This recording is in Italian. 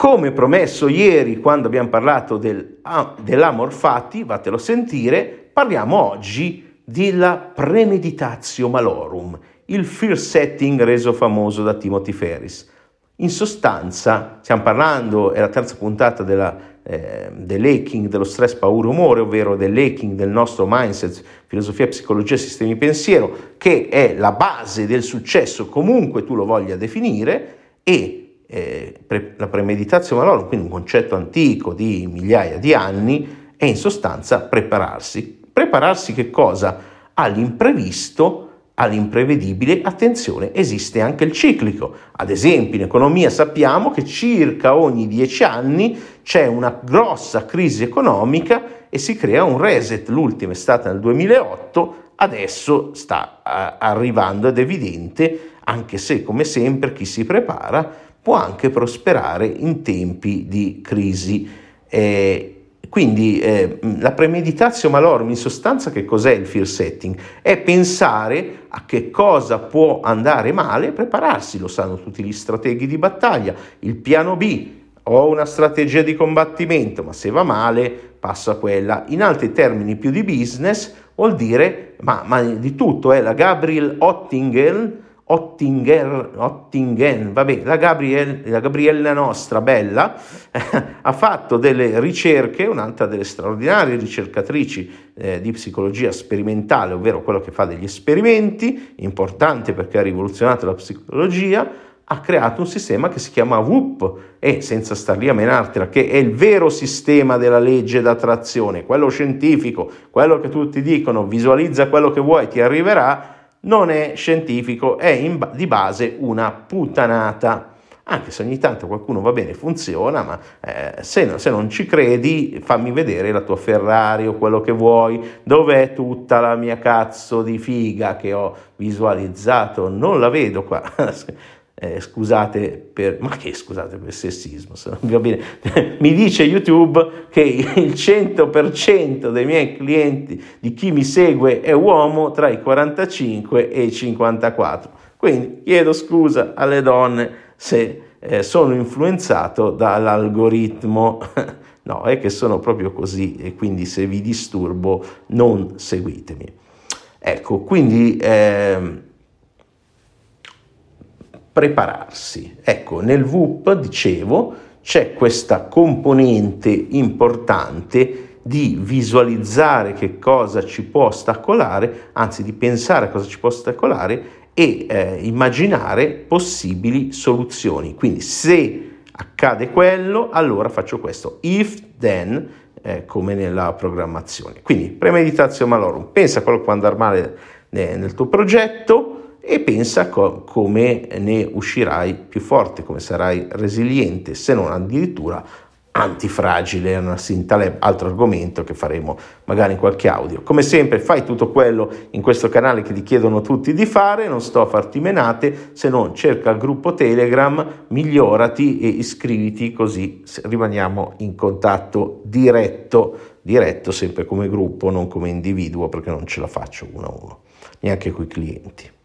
Come promesso ieri quando abbiamo parlato del, ah, dell'amor fati, vatelo sentire, parliamo oggi della premeditatio malorum, il fear setting reso famoso da Timothy Ferris. In sostanza, stiamo parlando, è la terza puntata della, eh, dell'hacking, dello stress paura umore, ovvero dell'hacking del nostro mindset, filosofia, psicologia, sistemi pensiero, che è la base del successo, comunque tu lo voglia definire, e eh, pre- la premeditazione malorum, quindi un concetto antico di migliaia di anni, è in sostanza prepararsi. Prepararsi che cosa? All'imprevisto, all'imprevedibile, attenzione, esiste anche il ciclico. Ad esempio, in economia sappiamo che circa ogni dieci anni c'è una grossa crisi economica e si crea un reset. L'ultima è stata nel 2008, adesso sta arrivando ed è evidente, anche se come sempre chi si prepara può anche prosperare in tempi di crisi. Eh, quindi eh, la premeditatio malorum in sostanza che cos'è il fear setting? È pensare a che cosa può andare male e prepararsi, lo sanno tutti gli strateghi di battaglia, il piano B, ho una strategia di combattimento, ma se va male passo a quella. In altri termini più di business vuol dire, ma, ma di tutto, è eh, la Gabriel Ottingen Ottinger, Ottingen, vabbè, la, Gabriel, la Gabriella nostra, bella, eh, ha fatto delle ricerche, un'altra delle straordinarie ricercatrici eh, di psicologia sperimentale, ovvero quello che fa degli esperimenti, importante perché ha rivoluzionato la psicologia, ha creato un sistema che si chiama WUP e senza star lì a menartela, che è il vero sistema della legge d'attrazione, quello scientifico, quello che tutti dicono, visualizza quello che vuoi, ti arriverà, non è scientifico, è in, di base una puttanata. Anche se ogni tanto qualcuno va bene, funziona, ma eh, se, se, non ci credi, fammi vedere la tua Ferrari o quello che vuoi, dov'è tutta la mia cazzo di figa che ho visualizzato? Non la vedo qua. eh, scusate per, ma che scusate per il sessismo, se non va bene, mi dice YouTube che il 100% dei miei clienti, di chi mi segue, è uomo tra i 45 e i 54. Quindi chiedo scusa alle donne se eh, sono influenzato dall'algoritmo. No, è che sono proprio così e quindi se vi disturbo non seguitemi. Ecco, quindi... Eh, prepararsi. Ecco, nel VUP, dicevo, c'è questa componente importante di visualizzare che cosa ci può ostacolare, anzi di pensare a cosa ci può ostacolare e eh, immaginare possibili soluzioni. Quindi se accade quello, allora faccio questo. If then, eh, come nella programmazione. Quindi premeditazione malorum, pensa a quello che può andare male nel tuo progetto, e pensa co- come ne uscirai più forte, come sarai resiliente, se non addirittura antifragile, una Taleb, altro argomento che faremo magari in qualche audio. Come sempre fai tutto quello in questo canale che ti chiedono tutti di fare, non sto a farti menate, se non cerca il gruppo Telegram, migliorati e iscriviti così rimaniamo in contatto diretto, diretto sempre come gruppo, non come individuo perché non ce la faccio uno a uno, neanche con i clienti.